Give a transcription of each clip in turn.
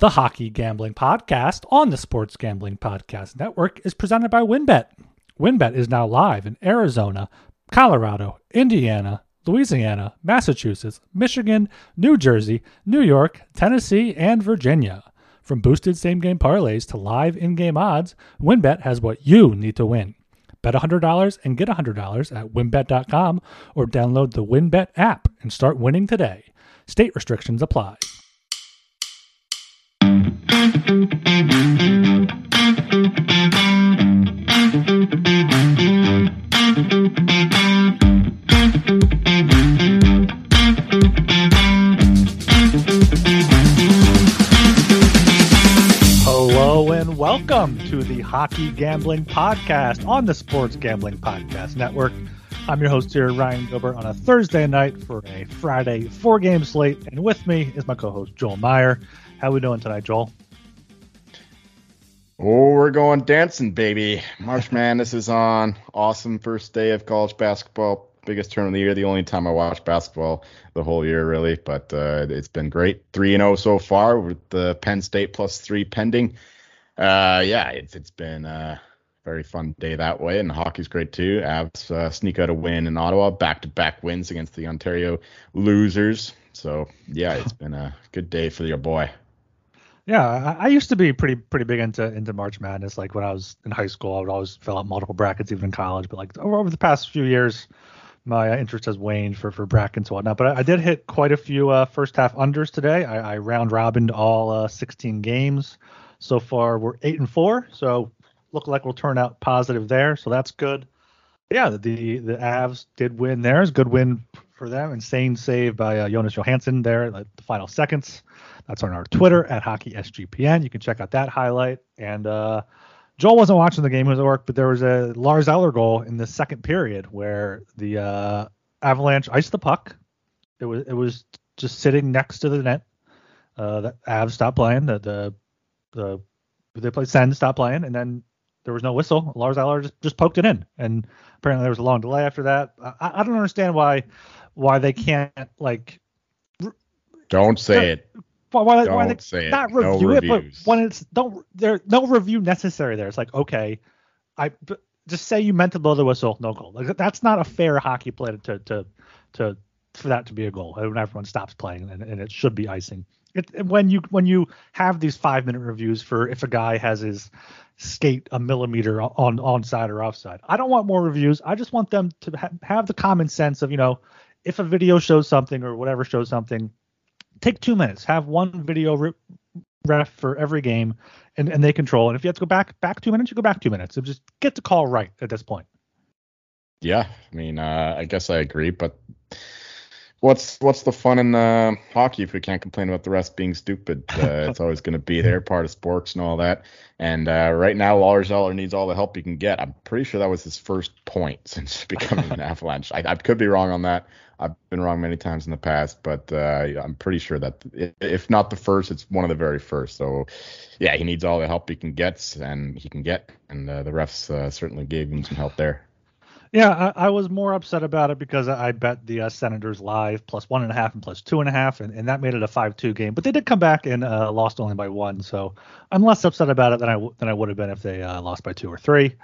The Hockey Gambling Podcast on the Sports Gambling Podcast Network is presented by WynnBET. WynnBET is now live in Arizona, Colorado, Indiana, Louisiana, Massachusetts, Michigan, New Jersey, New York, Tennessee, and Virginia. From boosted same game parlays to live in game odds, WynnBET has what you need to win. Bet $100 and get $100 at winbet.com or download the WynnBET app and start winning today. State restrictions apply. Hockey Gambling Podcast on the Sports Gambling Podcast Network. I'm your host here, Ryan Gilbert, on a Thursday night for a Friday four game slate. And with me is my co host, Joel Meyer. How are we doing tonight, Joel? Oh, we're going dancing, baby. March Madness is on. Awesome first day of college basketball. Biggest tournament of the year. The only time I watch basketball the whole year, really. But uh, it's been great. 3 0 so far with the Penn State plus three pending. Uh, yeah, it's, it's been a very fun day that way. And hockey's great too. Avs uh, sneak out a win in Ottawa, back to back wins against the Ontario losers. So, yeah, it's been a good day for your boy. Yeah, I, used to be pretty pretty big into into March Madness. Like when I was in high school, I would always fill out multiple brackets, even in college. But like over the past few years, my interest has waned for for brackets and whatnot. But I, I did hit quite a few uh, first half unders today. I, I round robined all uh, 16 games. So far, we're eight and four. So look like we'll turn out positive there. So that's good. Yeah, the the Avs did win theirs. Good win for them. Insane save by uh, Jonas Johansson there at the final seconds. That's on our Twitter at HockeySGPN. You can check out that highlight. And uh, Joel wasn't watching the game; he was at work. But there was a Lars Eller goal in the second period where the uh, Avalanche iced the puck. It was it was just sitting next to the net. Uh, the Avs stopped playing. The the the they played Sens stopped playing, and then there was no whistle. Lars Eller just, just poked it in, and apparently there was a long delay after that. I, I don't understand why why they can't like. Don't say it. Why, why, Don't why they say it. not No review it, but when it's don't there no review necessary there. It's like okay, I just say you meant to blow the whistle, no goal. Like that's not a fair hockey play to to to for that to be a goal. When everyone stops playing and, and it should be icing. It, when you when you have these five minute reviews for if a guy has his skate a millimeter on onside or offside, I don't want more reviews. I just want them to ha- have the common sense of you know if a video shows something or whatever shows something, take two minutes, have one video re- ref for every game, and, and they control. And if you have to go back back two minutes, you go back two minutes. So just get the call right at this point. Yeah, I mean, uh, I guess I agree, but what's what's the fun in uh, hockey if we can't complain about the rest being stupid? Uh, it's always going to be there, part of sports and all that. And uh, right now, Lars Eller needs all the help he can get. I'm pretty sure that was his first point since becoming an Avalanche. I, I could be wrong on that. I've been wrong many times in the past, but uh, I'm pretty sure that if not the first, it's one of the very first. So, yeah, he needs all the help he can get, and he can get, and uh, the refs uh, certainly gave him some help there. Yeah, I, I was more upset about it because I bet the uh, Senators live plus one and a half and plus two and a half, and, and that made it a five-two game. But they did come back and uh, lost only by one, so I'm less upset about it than I than I would have been if they uh, lost by two or three.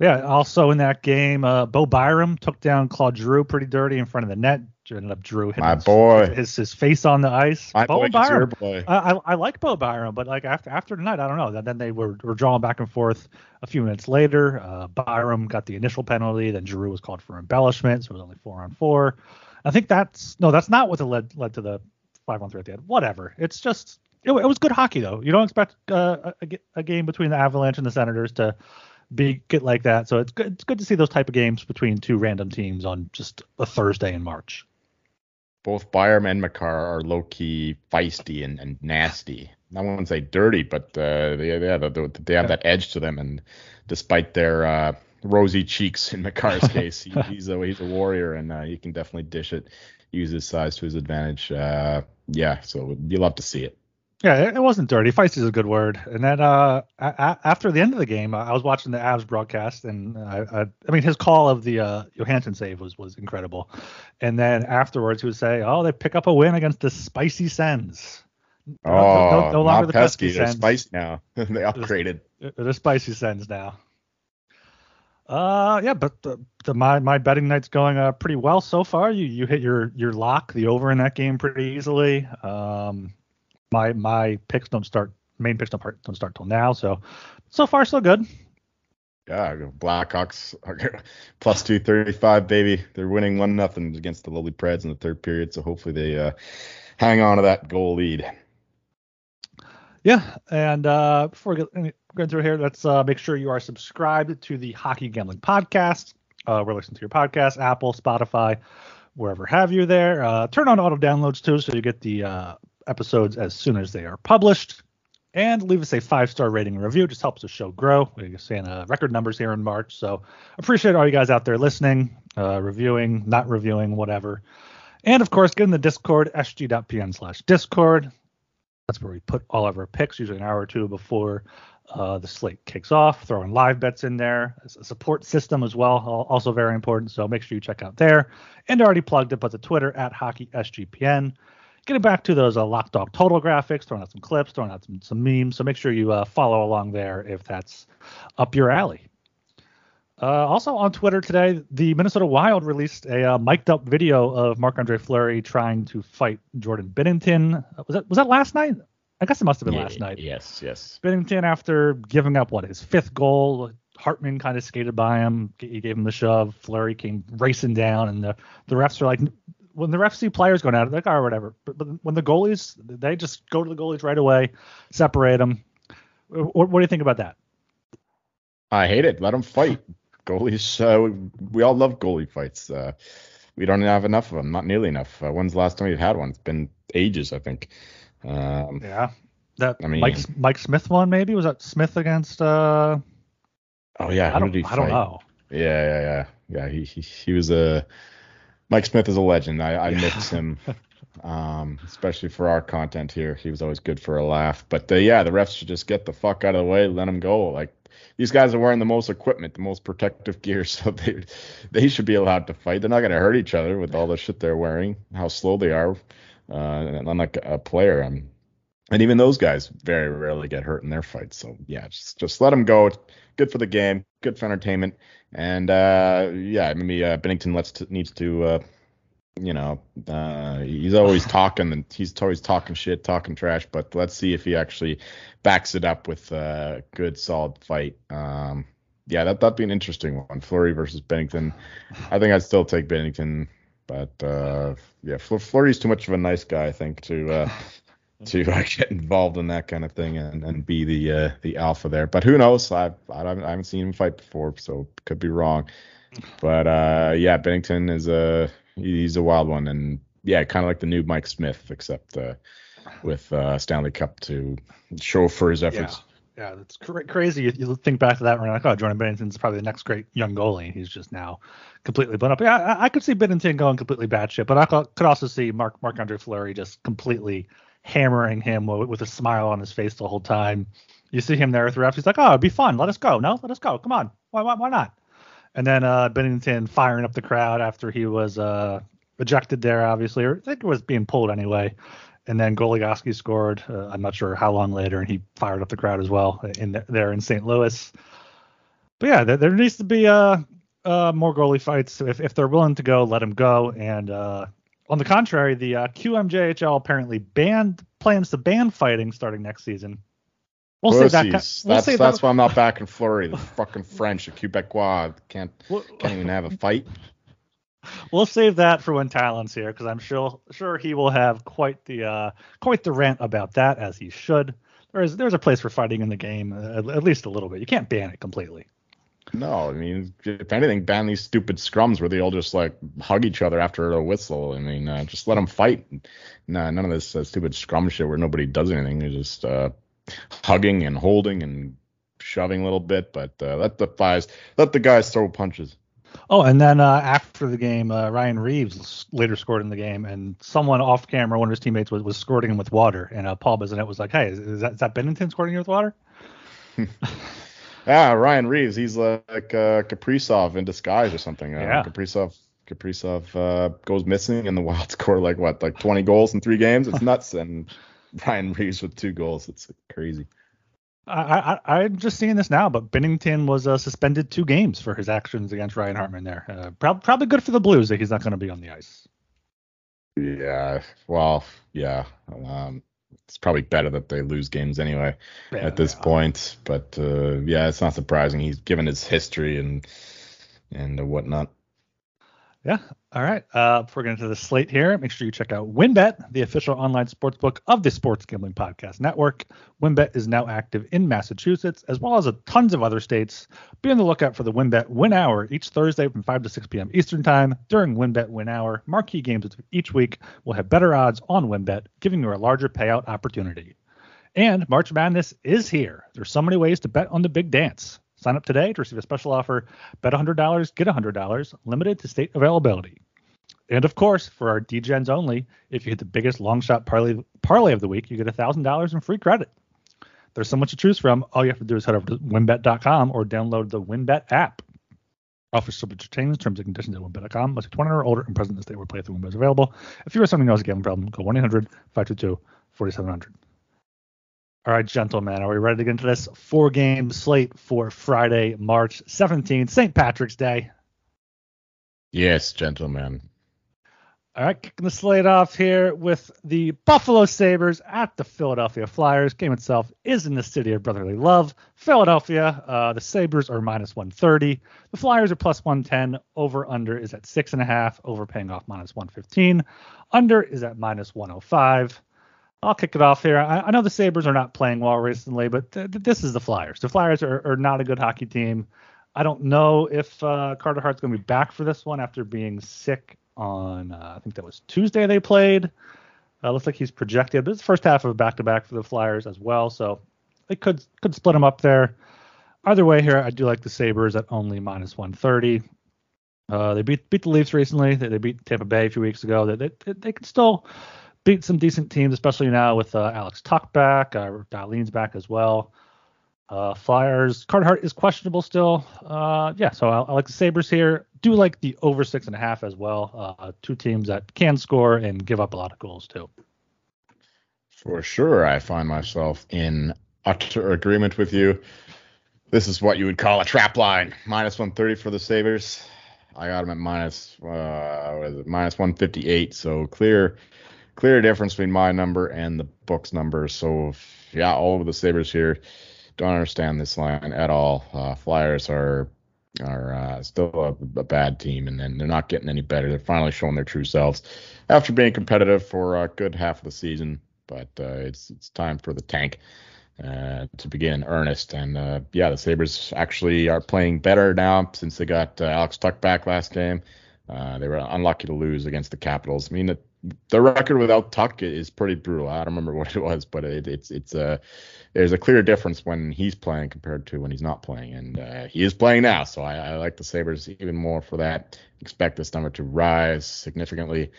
Yeah, also in that game, uh, Bo Byram took down Claude Giroux pretty dirty in front of the net. Ended up Giroux hitting My his, boy. his his face on the ice. My Bo boy, Byram, boy. I, I I like Bo Byram, but like after after tonight, I don't know. Then they were, were drawing back and forth. A few minutes later, uh, Byram got the initial penalty. Then Giroux was called for embellishment, so it was only four on four. I think that's no, that's not what led led to the five on three at the end. Whatever. It's just it, it was good hockey though. You don't expect uh, a, a, a game between the Avalanche and the Senators to be get like that. So it's good. It's good to see those type of games between two random teams on just a Thursday in March. Both Byram and Makar are low key feisty and, and nasty. I wouldn't say dirty, but uh, they, they, have, a- they have that edge to them. And despite their uh, rosy cheeks in Makar's case, he, he's a he's a warrior, and uh, he can definitely dish it, use his size to his advantage. Uh, yeah, so you love to see it. Yeah, it, wasn't dirty. Feisty is a good word. And then uh, a- after the end of the game, I was watching the Avs broadcast, and I, I, I mean, his call of the uh, Johansson save was was incredible. And then afterwards, he would say, "Oh, they pick up a win against the Spicy Sens." Oh, no, no, no longer the pesky. They're spicy now. they upgraded. They're spicy Sens now. Uh, yeah, but the, the my my betting night's going uh pretty well so far. You you hit your your lock the over in that game pretty easily. Um, my my picks don't start main picks don't start don't start till now. So so far so good. Yeah, Blackhawks plus two thirty five, baby. They're winning one nothing against the lowly Preds in the third period. So hopefully they uh, hang on to that goal lead. Yeah, and uh, before we get going through here, let's uh, make sure you are subscribed to the Hockey Gambling Podcast. Uh, we're listening to your podcast, Apple, Spotify, wherever have you there. Uh, turn on auto downloads too, so you get the uh, episodes as soon as they are published. And leave us a five star rating and review. It just helps the show grow. We're seeing uh, record numbers here in March. So appreciate all you guys out there listening, uh, reviewing, not reviewing, whatever. And of course, get in the Discord, sg.pn slash Discord. That's where we put all of our picks, usually an hour or two before uh, the slate kicks off. Throwing live bets in there, a support system as well, also very important. So make sure you check out there. And already plugged it, but the Twitter at HockeySGPN getting back to those uh, Lock Dog Total graphics, throwing out some clips, throwing out some, some memes. So make sure you uh, follow along there if that's up your alley. Uh, also on Twitter today, the Minnesota Wild released a uh, mic'd up video of Marc Andre Fleury trying to fight Jordan Binnington. Uh, was that was that last night? I guess it must have been yeah, last night. Yes, yes. Binnington, after giving up what his fifth goal, Hartman kind of skated by him. He gave him the shove. Fleury came racing down, and the, the refs are like, when the refs see players going at it, they're like, oh, whatever. But, but when the goalies, they just go to the goalies right away, separate them. What, what do you think about that? I hate it. Let them fight. goalies, uh, we all love goalie fights. Uh, we don't have enough of them, not nearly enough. Uh, when's the last time we've had one? It's been ages, I think. Um, yeah. That I mean, Mike Mike Smith one maybe was that Smith against? uh Oh yeah, I don't, I don't know. Yeah, yeah, yeah, yeah. He he, he was a Mike Smith is a legend. I, I yeah. miss him, um, especially for our content here. He was always good for a laugh. But uh, yeah, the refs should just get the fuck out of the way, let him go. Like these guys are wearing the most equipment, the most protective gear, so they they should be allowed to fight. They're not gonna hurt each other with all the shit they're wearing, how slow they are. Uh, unlike a player, I'm, and even those guys very rarely get hurt in their fights. So yeah, just just let them go. It's good for the game, good for entertainment. And uh, yeah, maybe uh, Binnington let's t- needs to, uh, you know, uh, he's always talking and he's always talking shit, talking trash. But let's see if he actually backs it up with a good, solid fight. Um, yeah, that that'd be an interesting one. Fleury versus Binnington. I think I'd still take Binnington, but uh, yeah, Fleury's too much of a nice guy, I think, to uh, to uh, get involved in that kind of thing and, and be the uh, the alpha there. But who knows? I I haven't seen him fight before, so could be wrong. But uh, yeah, Binnington is a he's a wild one, and yeah, kind of like the new Mike Smith, except uh, with uh, Stanley Cup to show for his efforts. Yeah. Yeah, that's cr- crazy. You, you, think back to that, and you're like, oh, Jordan Binnington's probably the next great young goalie. He's just now completely blown up. Yeah, I, I could see Binnington going completely batshit, but I could also see Mark Marc Andre Fleury just completely hammering him with a smile on his face the whole time. You see him there with the refs. He's like, "Oh, it'd be fun. Let us go. No, let us go. Come on. Why, why, why not?" And then uh, Binnington firing up the crowd after he was uh, ejected there, obviously, or I think it was being pulled anyway. And then Goligoski scored. Uh, I'm not sure how long later, and he fired up the crowd as well in the, there in St. Louis. But yeah, there, there needs to be uh, uh, more goalie fights. If if they're willing to go, let them go. And uh, on the contrary, the uh, QMJHL apparently banned plans to ban fighting starting next season. We'll say that. We'll that's that's that. why I'm not back in Florida. The fucking French, the Quebecois can't can't even have a fight. We'll save that for when Talon's here, because I'm sure sure he will have quite the uh, quite the rant about that, as he should. There is there's a place for fighting in the game, uh, at least a little bit. You can't ban it completely. No, I mean, if anything, ban these stupid scrums where they all just like hug each other after a whistle. I mean, uh, just let them fight. Nah, none of this uh, stupid scrum shit where nobody does anything. They're just uh, hugging and holding and shoving a little bit. But uh, let the guys let the guys throw punches. Oh, and then uh, after the game, uh, Ryan Reaves later scored in the game, and someone off camera, one of his teammates, was, was squirting him with water. And uh, Paul Bissonnette was like, "Hey, is, is that is that Binnington squirting you with water?" Yeah, Ryan Reaves. He's like uh, Kaprizov in disguise or something. Uh, yeah. Kaprizov Kaprizov uh, goes missing, and the Wild score like what, like 20 goals in three games. It's nuts. And Ryan Reaves with two goals. It's crazy. I, I I'm just seeing this now, but Binnington was uh, suspended two games for his actions against Ryan Hartman there. Uh, prob- probably good for the Blues that he's not going to be on the ice. Yeah, well, yeah. Um, it's probably better that they lose games anyway Yeah, at this yeah. point. But uh, yeah, it's not surprising. He's given his history and and whatnot. Yeah. All right. Uh, before we get into the slate here, make sure you check out WynnBET, the official online sportsbook of the Sports Gambling Podcast Network. WynnBET is now active in Massachusetts as well as tons of other states. Be on the lookout for the WynnBET Win Hour each Thursday from 5 to 6 p.m. Eastern Time. During WynnBET Win Hour, marquee games each week will have better odds on WynnBET, giving you a larger payout opportunity. And March Madness is here. There's so many ways to bet on the big dance. Sign up today to receive a special offer. Bet $100, get $100, limited to state availability. And of course, for our DGens only, if you hit the biggest long shot parlay, parlay of the week, you get $1,000 in free credit. There's so much to choose from. All you have to do is head over to winbet.com or download the WynnBET app. Offer subject to change, terms and conditions at winbet.com. Must be 21 or older and present in the state where play through WynnBET is available. If you have something else, a gambling problem, go 1 800 522 4700. All right, gentlemen, are we ready to get into this four game slate for Friday, March 17th, St. Patrick's Day? Yes, gentlemen. All right, kicking the slate off here with the Buffalo Sabres at the Philadelphia Flyers. Game itself is in the city of brotherly love. Philadelphia, uh, the Sabres are minus 130. The Flyers are plus 110. Over under is at six and a half. Over paying off minus 115. Under is at minus 105. I'll kick it off here. I, I know the Sabres are not playing well recently, but th- th- this is the Flyers. The Flyers are, are not a good hockey team. I don't know if uh, Carter Hart's going to be back for this one after being sick on, uh, I think that was Tuesday they played. Uh, looks like he's projected, but it's the first half of a back-to-back for the Flyers as well, so they could could split him up there. Either way, here I do like the Sabres at only minus 130. Uh, they beat beat the Leafs recently. They, they beat Tampa Bay a few weeks ago. They they, they can still beat some decent teams, especially now with uh, Alex Tuch back. Uh, Dahlin's back as well. Uh, Flyers. Carter Hart is questionable still. Uh, yeah, so I, I like the Sabres here. Do like the over six and a half as well. Uh, two teams that can score and give up a lot of goals too. For sure, I find myself in utter agreement with you. This is what you would call a trap line. Minus 130 for the Sabres. I got them at minus, uh? Minus 158. So clear, clear difference between my number and the book's number. So yeah, all of the Sabres here don't understand this line at all. Uh, Flyers are are uh, still a, a bad team, and then they're not getting any better. They're finally showing their true selves after being competitive for a good half of the season. But uh, it's it's time for the tank uh, to begin in earnest. And uh, yeah, the Sabres actually are playing better now since they got uh, Alex Tuch back last game. Uh, they were unlucky to lose against the Capitals. I mean, the, the record without Tuch is pretty brutal. I don't remember what it was, but it, it's it's a there's a clear difference when he's playing compared to when he's not playing, and uh, he is playing now. So I, I like the Sabres even more for that. Expect this number to rise significantly.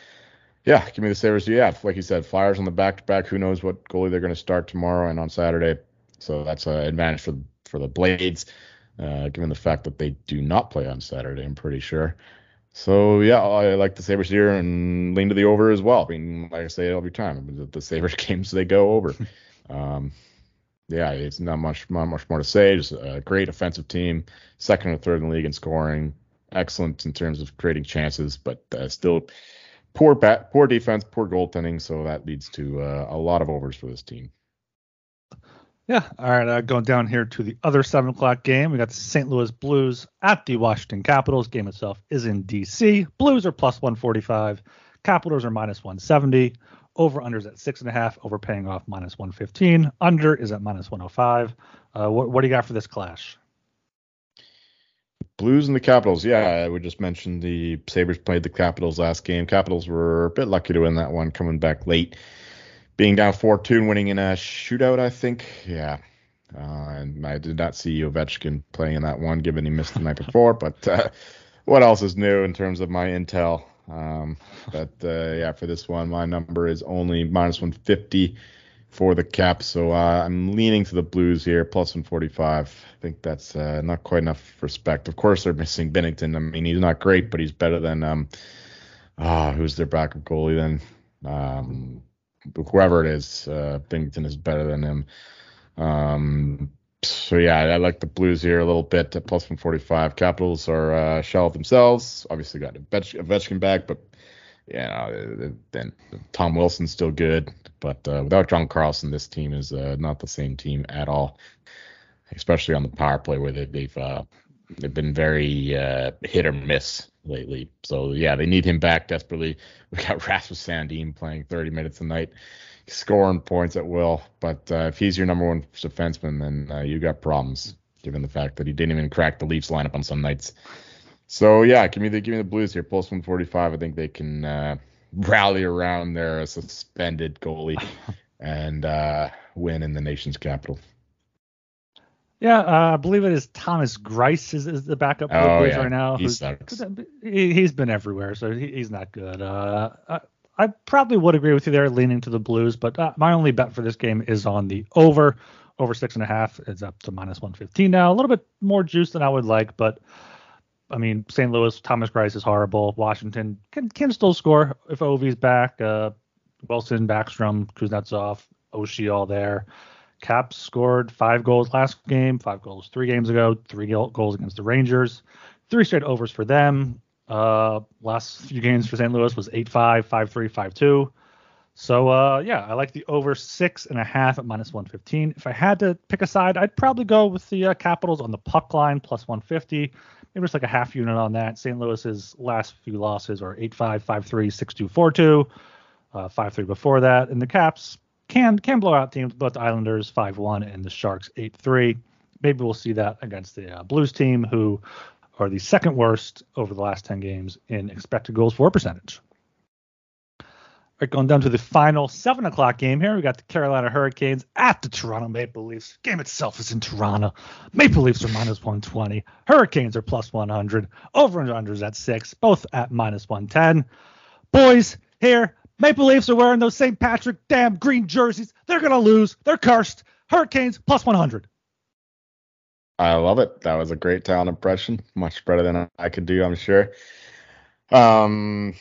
Yeah, give me the Sabres. Yeah, like you said, Flyers on the back to back. Who knows what goalie they're going to start tomorrow and on Saturday. So that's an advantage for for the Blades, uh, given the fact that they do not play on Saturday. I'm pretty sure. So yeah, I like the Sabres here and lean to the over as well. I mean, like I say every time, the, the Sabres games they go over. um, yeah, it's not much not much more to say. Just a great offensive team, second or third in the league in scoring, excellent in terms of creating chances, but uh, still poor bat, poor defense, poor goaltending. So that leads to uh, a lot of overs for this team. Yeah. All right. Uh, going down here to the other seven o'clock game, we got the St. Louis Blues at the Washington Capitals. Game itself is in DC. Blues are plus 145. Capitals are minus 170. Over unders at six and a half. Over paying off minus 115. Under is at minus 105. Uh, what, what do you got for this clash? Blues and the Capitals. Yeah, I would just mention the Sabres played the Capitals last game. Capitals were a bit lucky to win that one, coming back late, being down 4 2 and winning in a shootout, I think. Yeah. Uh, and I did not see Ovechkin playing in that one, given he missed the night before. But uh, what else is new in terms of my intel? Um, but uh, yeah, for this one, my number is only minus 150 for the cap. So uh, I'm leaning to the Blues here, plus 145. I think that's uh, not quite enough respect. Of course, they're missing Binnington. I mean, he's not great, but he's better than um, ah, who's their backup goalie then? Um, whoever it is, uh, Binnington is better than him. Um, so yeah, I like the Blues here a little bit at plus 145. Capitals are uh, shell themselves. Obviously got a Ovechkin back, but yeah, then Tom Wilson's still good, but uh, without John Carlson, this team is uh, not the same team at all. Especially on the power play where they, they've uh, they've been very uh, hit or miss lately. So yeah, they need him back desperately. We got Rasmus Sandin playing 30 minutes a night, scoring points at will. But uh, if he's your number one defenseman, then uh, you got problems, given the fact that he didn't even crack the Leafs lineup on some nights. So yeah, give me the give me the Blues here, plus 145. I think they can uh, rally around their suspended goalie and uh, win in the nation's capital. Yeah, uh, I believe it is Thomas Greiss is, is the backup oh, yeah. right now. He sucks. He, has been everywhere, so he, he's not good. Uh, I, I, probably would agree with you there, leaning to the Blues, but uh, my only bet for this game is on the over. Over six and a half is up to minus 115 now. A little bit more juice than I would like, but I mean, St. Louis, Thomas Greiss is horrible. Washington can can still score if Ovi's back. Uh, Wilson, Backstrom, Kuznetsov, Oshie all there. Caps scored five goals last game, five goals three games ago, three goals against the Rangers, three straight overs for them. Uh, last few games for St. Louis was 8 5, 5 3, 5 2. So, uh, yeah, I like the over six and a half at minus 115. If I had to pick a side, I'd probably go with the uh, Capitals on the puck line plus 150. Maybe just like a half unit on that. St. Louis's last few losses are 8 5, 5 3, 6 2, 4 2, uh, 5 3 before that. And the Caps, can can blow out teams, both the Islanders 5-1 and the Sharks 8-3. Maybe we'll see that against the uh, Blues team, who are the second worst over the last 10 games in expected goals for percentage. All right, going down to the final seven o'clock game here. We got the Carolina Hurricanes at the Toronto Maple Leafs. Game itself is in Toronto. Maple Leafs are minus 120. Hurricanes are plus 100. Over and unders at six, both at minus 110. Boys, here Maple Leafs are wearing those St. Patrick damn green jerseys. They're going to lose. They're cursed. Hurricanes plus 100. I love it. That was a great Talon impression. Much better than I could do, I'm sure. Um,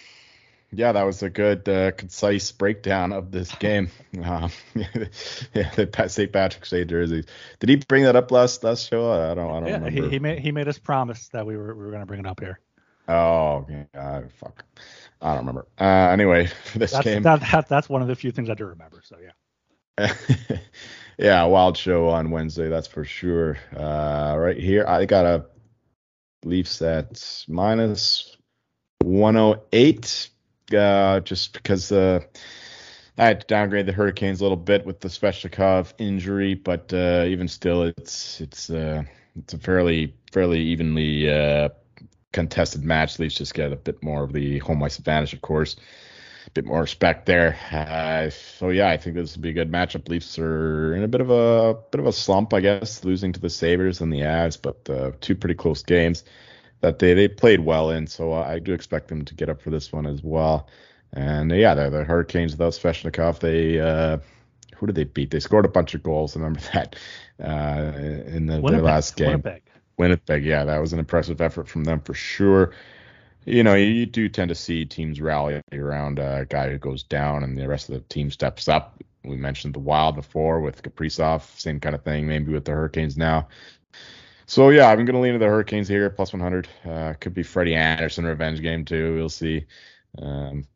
yeah, that was a good, uh, concise breakdown of this game. Um, yeah, the St. Patrick's Day jerseys. Did he bring that up last last show? I don't, I don't yeah, remember. He, he made he made us promise that we were we were going to bring it up here. Oh, yeah, fuck. I don't remember. Uh, anyway, for this that's, game, that, that, that's one of the few things I do remember. So yeah. yeah, wild show on Wednesday, that's for sure. Uh, right here, I got a Leafs at minus 108, uh, just because uh, I had to downgrade the Hurricanes a little bit with the Svechnikov injury, but uh, even still, it's it's uh, it's a fairly fairly evenly uh, contested match. Leafs just get a bit more of the home ice advantage, of course. A bit more respect there. Uh, so yeah, I think this will be a good matchup. Leafs are in a bit of a bit of a slump, I guess, losing to the Sabres and the Avs, but uh, two pretty close games that they they played well in. So I do expect them to get up for this one as well. And uh, yeah, the, the Hurricanes without Svechnikov, they uh, who did they beat? They scored a bunch of goals. Remember that uh, in the, their last game. Winnipeg. Winnipeg, yeah, that was an impressive effort from them for sure. You know, you do tend to see teams rally around a guy who goes down and the rest of the team steps up. We mentioned the Wild before with Kaprizov, same kind of thing, maybe with the Hurricanes now. So yeah, I'm gonna lean to the Hurricanes here, plus 100. Uh, could be Freddie Andersen revenge game too. We'll see. Um,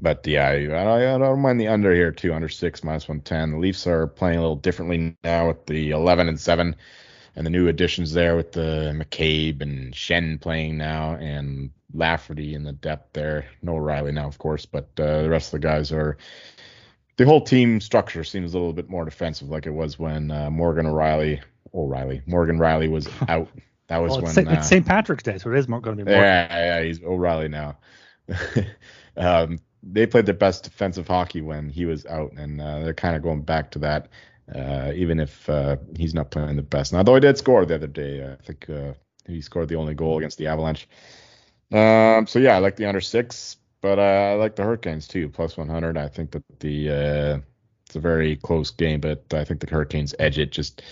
but yeah, I, I, don't mind the under here too, under six minus 110. The Leafs are playing a little differently now with the 11 and seven and the new additions there with the McCabe and Schenn playing now, and Lafferty in the depth there. No Riley now, of course, but uh, the rest of the guys are. The whole team structure seems a little bit more defensive, like it was when uh, Morgan O'Reilly, O'Reilly, Morgan Rielly was out. That was well, when St. Uh, it's St. Patrick's Day, so it is going to be. Morgan. Yeah, yeah, he's O'Reilly now. um, they played their best defensive hockey when he was out, and uh, they're kind of going back to that uh, even if uh, he's not playing the best. Now, though he did score the other day, I think uh, he scored the only goal against the Avalanche. Um, so yeah, I like the under six, but uh, I like the Hurricanes too, plus 100. I think that the uh, it's a very close game, but I think the Hurricanes edge it just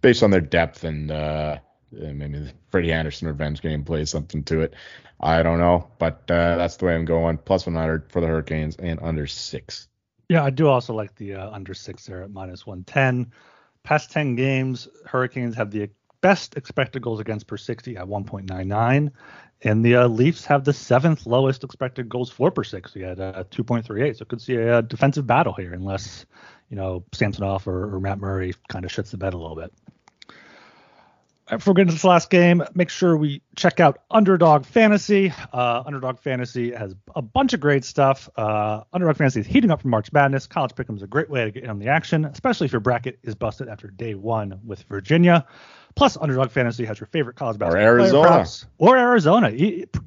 based on their depth and uh, maybe Freddie Andersen revenge game plays something to it. I don't know, but that's the way I'm going. Plus 100 for the Hurricanes and under six. Yeah, I do also like the uh, under six there at minus 110. Past 10 games, Hurricanes have the best expected goals against per 60 at 1.99. And the uh, Leafs have the seventh lowest expected goals for per 60 at uh, 2.38. So could see a, a, defensive battle here unless, you know, Samsonov or, or Matt Murray kind of shits the bed a little bit. Before we get into this last game, make sure we check out Underdog Fantasy. Uh, Underdog Fantasy has a bunch of great stuff. Uh, Underdog Fantasy is heating up for March Madness. College Pick'em is a great way to get in on the action, especially if your bracket is busted after day one with Virginia. Plus, Underdog Fantasy has your favorite college basketball or Arizona props, or Arizona.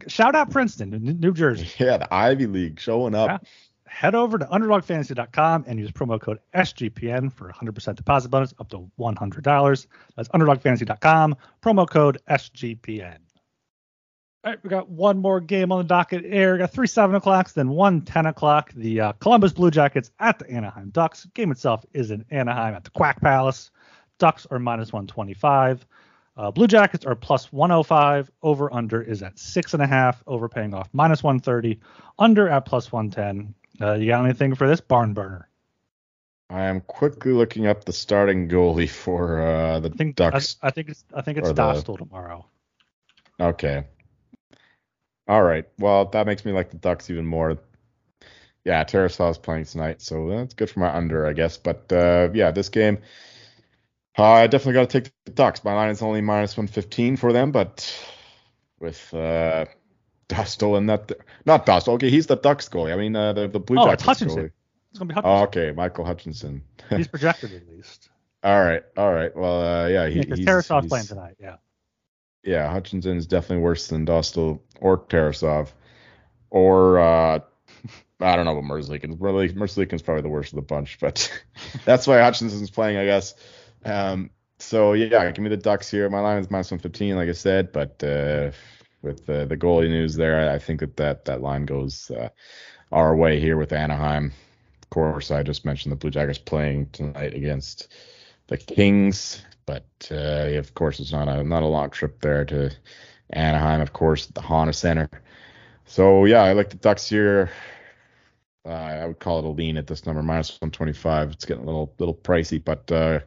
Shout out Princeton, New Jersey. Yeah, the Ivy League showing up. Yeah head over to underdogfantasy.com and use promo code SGPN for 100% deposit bonus up to $100. That's underdogfantasy.com, promo code SGPN. All right, we got one more game on the docket here. We got three 7 o'clocks, then one 10 o'clock. The uh, Columbus Blue Jackets at the Anaheim Ducks. Game itself is in Anaheim at the Quack Palace. Ducks are minus 125. Uh, Blue Jackets are plus 105. Over under is at six and a half. Over paying off minus 130. Under at plus 110. Uh, you got anything for this barn burner? I am quickly looking up the starting goalie for uh, the I think, Ducks. I, I, think it's I think it's Dostal the... tomorrow. Okay. All right. Well, that makes me like the Ducks even more. Yeah, Tarasov's playing tonight, so that's good for my under, I guess. But uh, yeah, this game, uh, I definitely got to take the Ducks. My line is only minus 115 for them, but with uh, Dostal and that not Dostal. Okay, he's the Ducks goalie. I mean uh, the the Blue oh, Jackets Hutchinson. goalie. It's gonna be Hutchinson. Oh, okay, Michael Hutchinson. he's projected at least. All right, all right. Well, uh, yeah, he, yeah, he's Tarasov's playing tonight. Yeah. Yeah, Hutchinson is definitely worse than Dostal or Tarasov, or uh, I don't know about Merzlikins. Merzlikins probably the worst of the bunch, but that's why Hutchinson's playing, I guess. Um, so yeah, give me the Ducks here. My line is minus 115, like I said, but uh, with the, the goalie news there. I think that that, that line goes uh, our way here with Anaheim. Of course, I just mentioned the Blue Jackets playing tonight against the Kings, but uh, of course it's not a not a long trip there to Anaheim. Of course, the Honda Center. So yeah, I like the Ducks here. Uh, I would call it a lean at this number, minus 125. It's getting a little little pricey, but uh,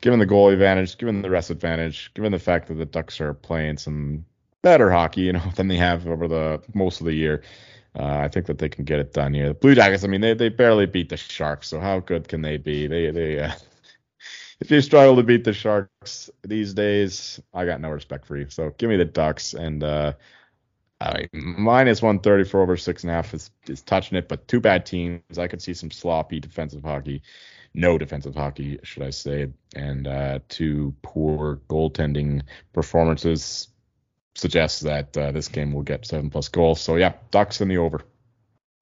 given the goal advantage, given the rest advantage, given the fact that the Ducks are playing some better hockey, you know, than they have over the most of the year. Uh, I think that they can get it done here. The Blue Jackets, I mean, they, they barely beat the Sharks, so how good can they be? They they uh, if you struggle to beat the Sharks these days, I got no respect for you. So give me the Ducks and uh, I mean, minus 130 for over six and a half is, is touching it, but two bad teams. I could see some sloppy defensive hockey, no defensive hockey, should I say, and uh, two poor goaltending performances suggests that uh, this game will get seven plus goals. So yeah, Ducks in the over.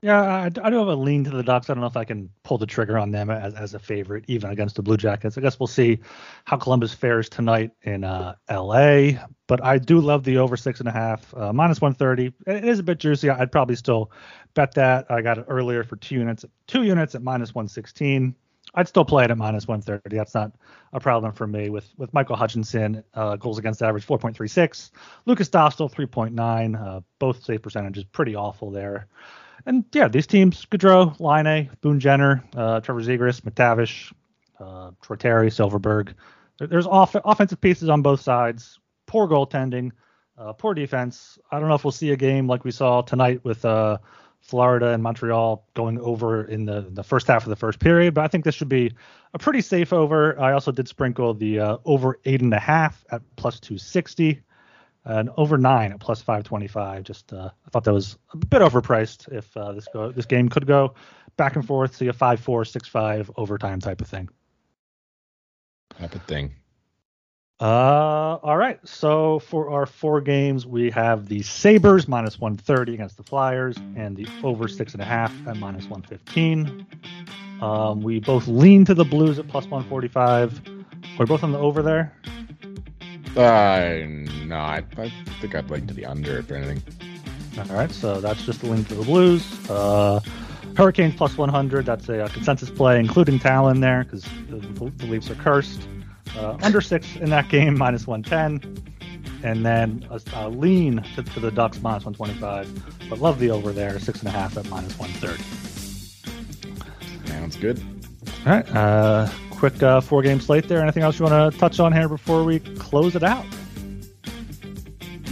Yeah, I, I, do have a lean to the Ducks. I don't know if I can pull the trigger on them as, as a favorite, even against the Blue Jackets. I guess we'll see how Columbus fares tonight in uh, L.A. But I do love the over six and a half, uh, minus 130. It is a bit juicy. I'd probably still bet that. I got it earlier for two units, two units at minus 116. I'd still play it at minus 130. That's not a problem for me. With with Michael Hutchinson, uh, goals against average 4.36. Lukas Dostal 3.9. Uh, both save percentages pretty awful there. And yeah, these teams: Gaudreau, Laine, Boone Jenner, uh, Trevor Zegras, McTavish, uh, Silfverberg. There, there's off- offensive pieces on both sides. Poor goaltending, uh, poor defense. I don't know if we'll see a game like we saw tonight with uh, Florida and Montreal going over in the the first half of the first period, but I think this should be a pretty safe over. I also did sprinkle the uh, over eight and a half at plus 260 and over nine at plus 525. Just uh, I thought that was a bit overpriced. If uh, this go this game could go back and forth, see a five four six five overtime type of thing. Type of thing. Uh, all right. So for our four games, we have the Sabres minus 130 against the Flyers and the over six and a half at minus 115. Um, we both lean to the Blues at plus 145. We're both on the over there. Uh, no, I, I think I'd lean to the under if anything. All right. So that's just the lean to the Blues. Uh, Hurricanes plus 100. That's a, a consensus play, including Talon there because the, the Leafs are cursed. Uh, under six in that game, minus 110. And then a, a lean to, to, the Ducks, minus 125. But love the over there, six and a half at minus 130. Man, Sounds good. All right. Uh, quick uh, four game slate there. Anything else you want to touch on here before we close it out?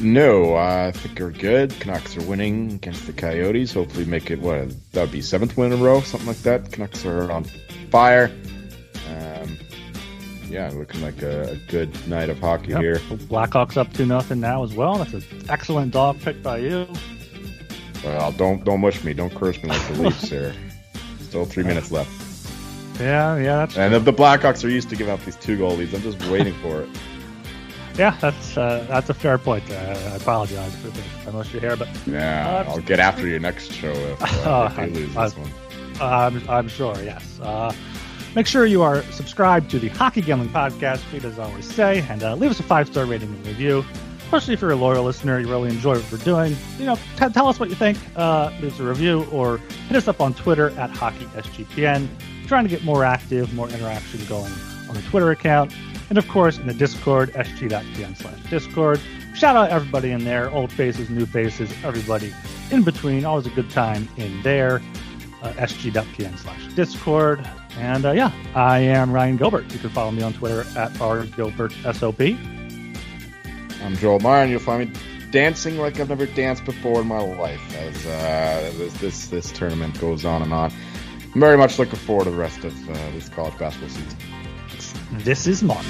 No, uh, I think we're good. Canucks are winning against the Coyotes. Hopefully, make it what that would be seventh win in a row, something like that. Canucks are on fire. Yeah, looking like a, a good night of hockey Yep. here. Blackhawks up to nothing now as well. That's an excellent dog pick by you. Well, don't don't mush me. Don't curse me like the Leafs here. Still three minutes left. Yeah, yeah, that's And the, the Blackhawks are used to give up these two goal leads. I'm just waiting for it. yeah, that's uh, that's a fair point. Uh, I apologize for if I mushed your hair, but Yeah, Uh, I'll get after you next show if, uh, if I- lose this one. Uh, I'm, I'm sure, yes. Make sure you are subscribed to the Hockey Gambling Podcast feed, as I always say, and uh, leave us a five star rating and review. Especially if you're a loyal listener, you really enjoy what we're doing. You know, t- tell us what you think. Uh, leave us a review or hit us up on Twitter at HockeySGPN. trying to get more active, more interaction going on the Twitter account. And of course, in the Discord, sg.pn slash Discord. Shout out everybody in there, old faces, new faces, everybody in between. Always a good time in there uh, sg.pn slash discord. And uh, yeah, I am Ryan Gilbert. You can follow me on Twitter at rgilbertsop. I'm Joel Meyer, and you'll find me dancing like I've never danced before in my life as uh, this, this this tournament goes on and on. I'm very much looking forward to the rest of uh, this college basketball season. This is Mark.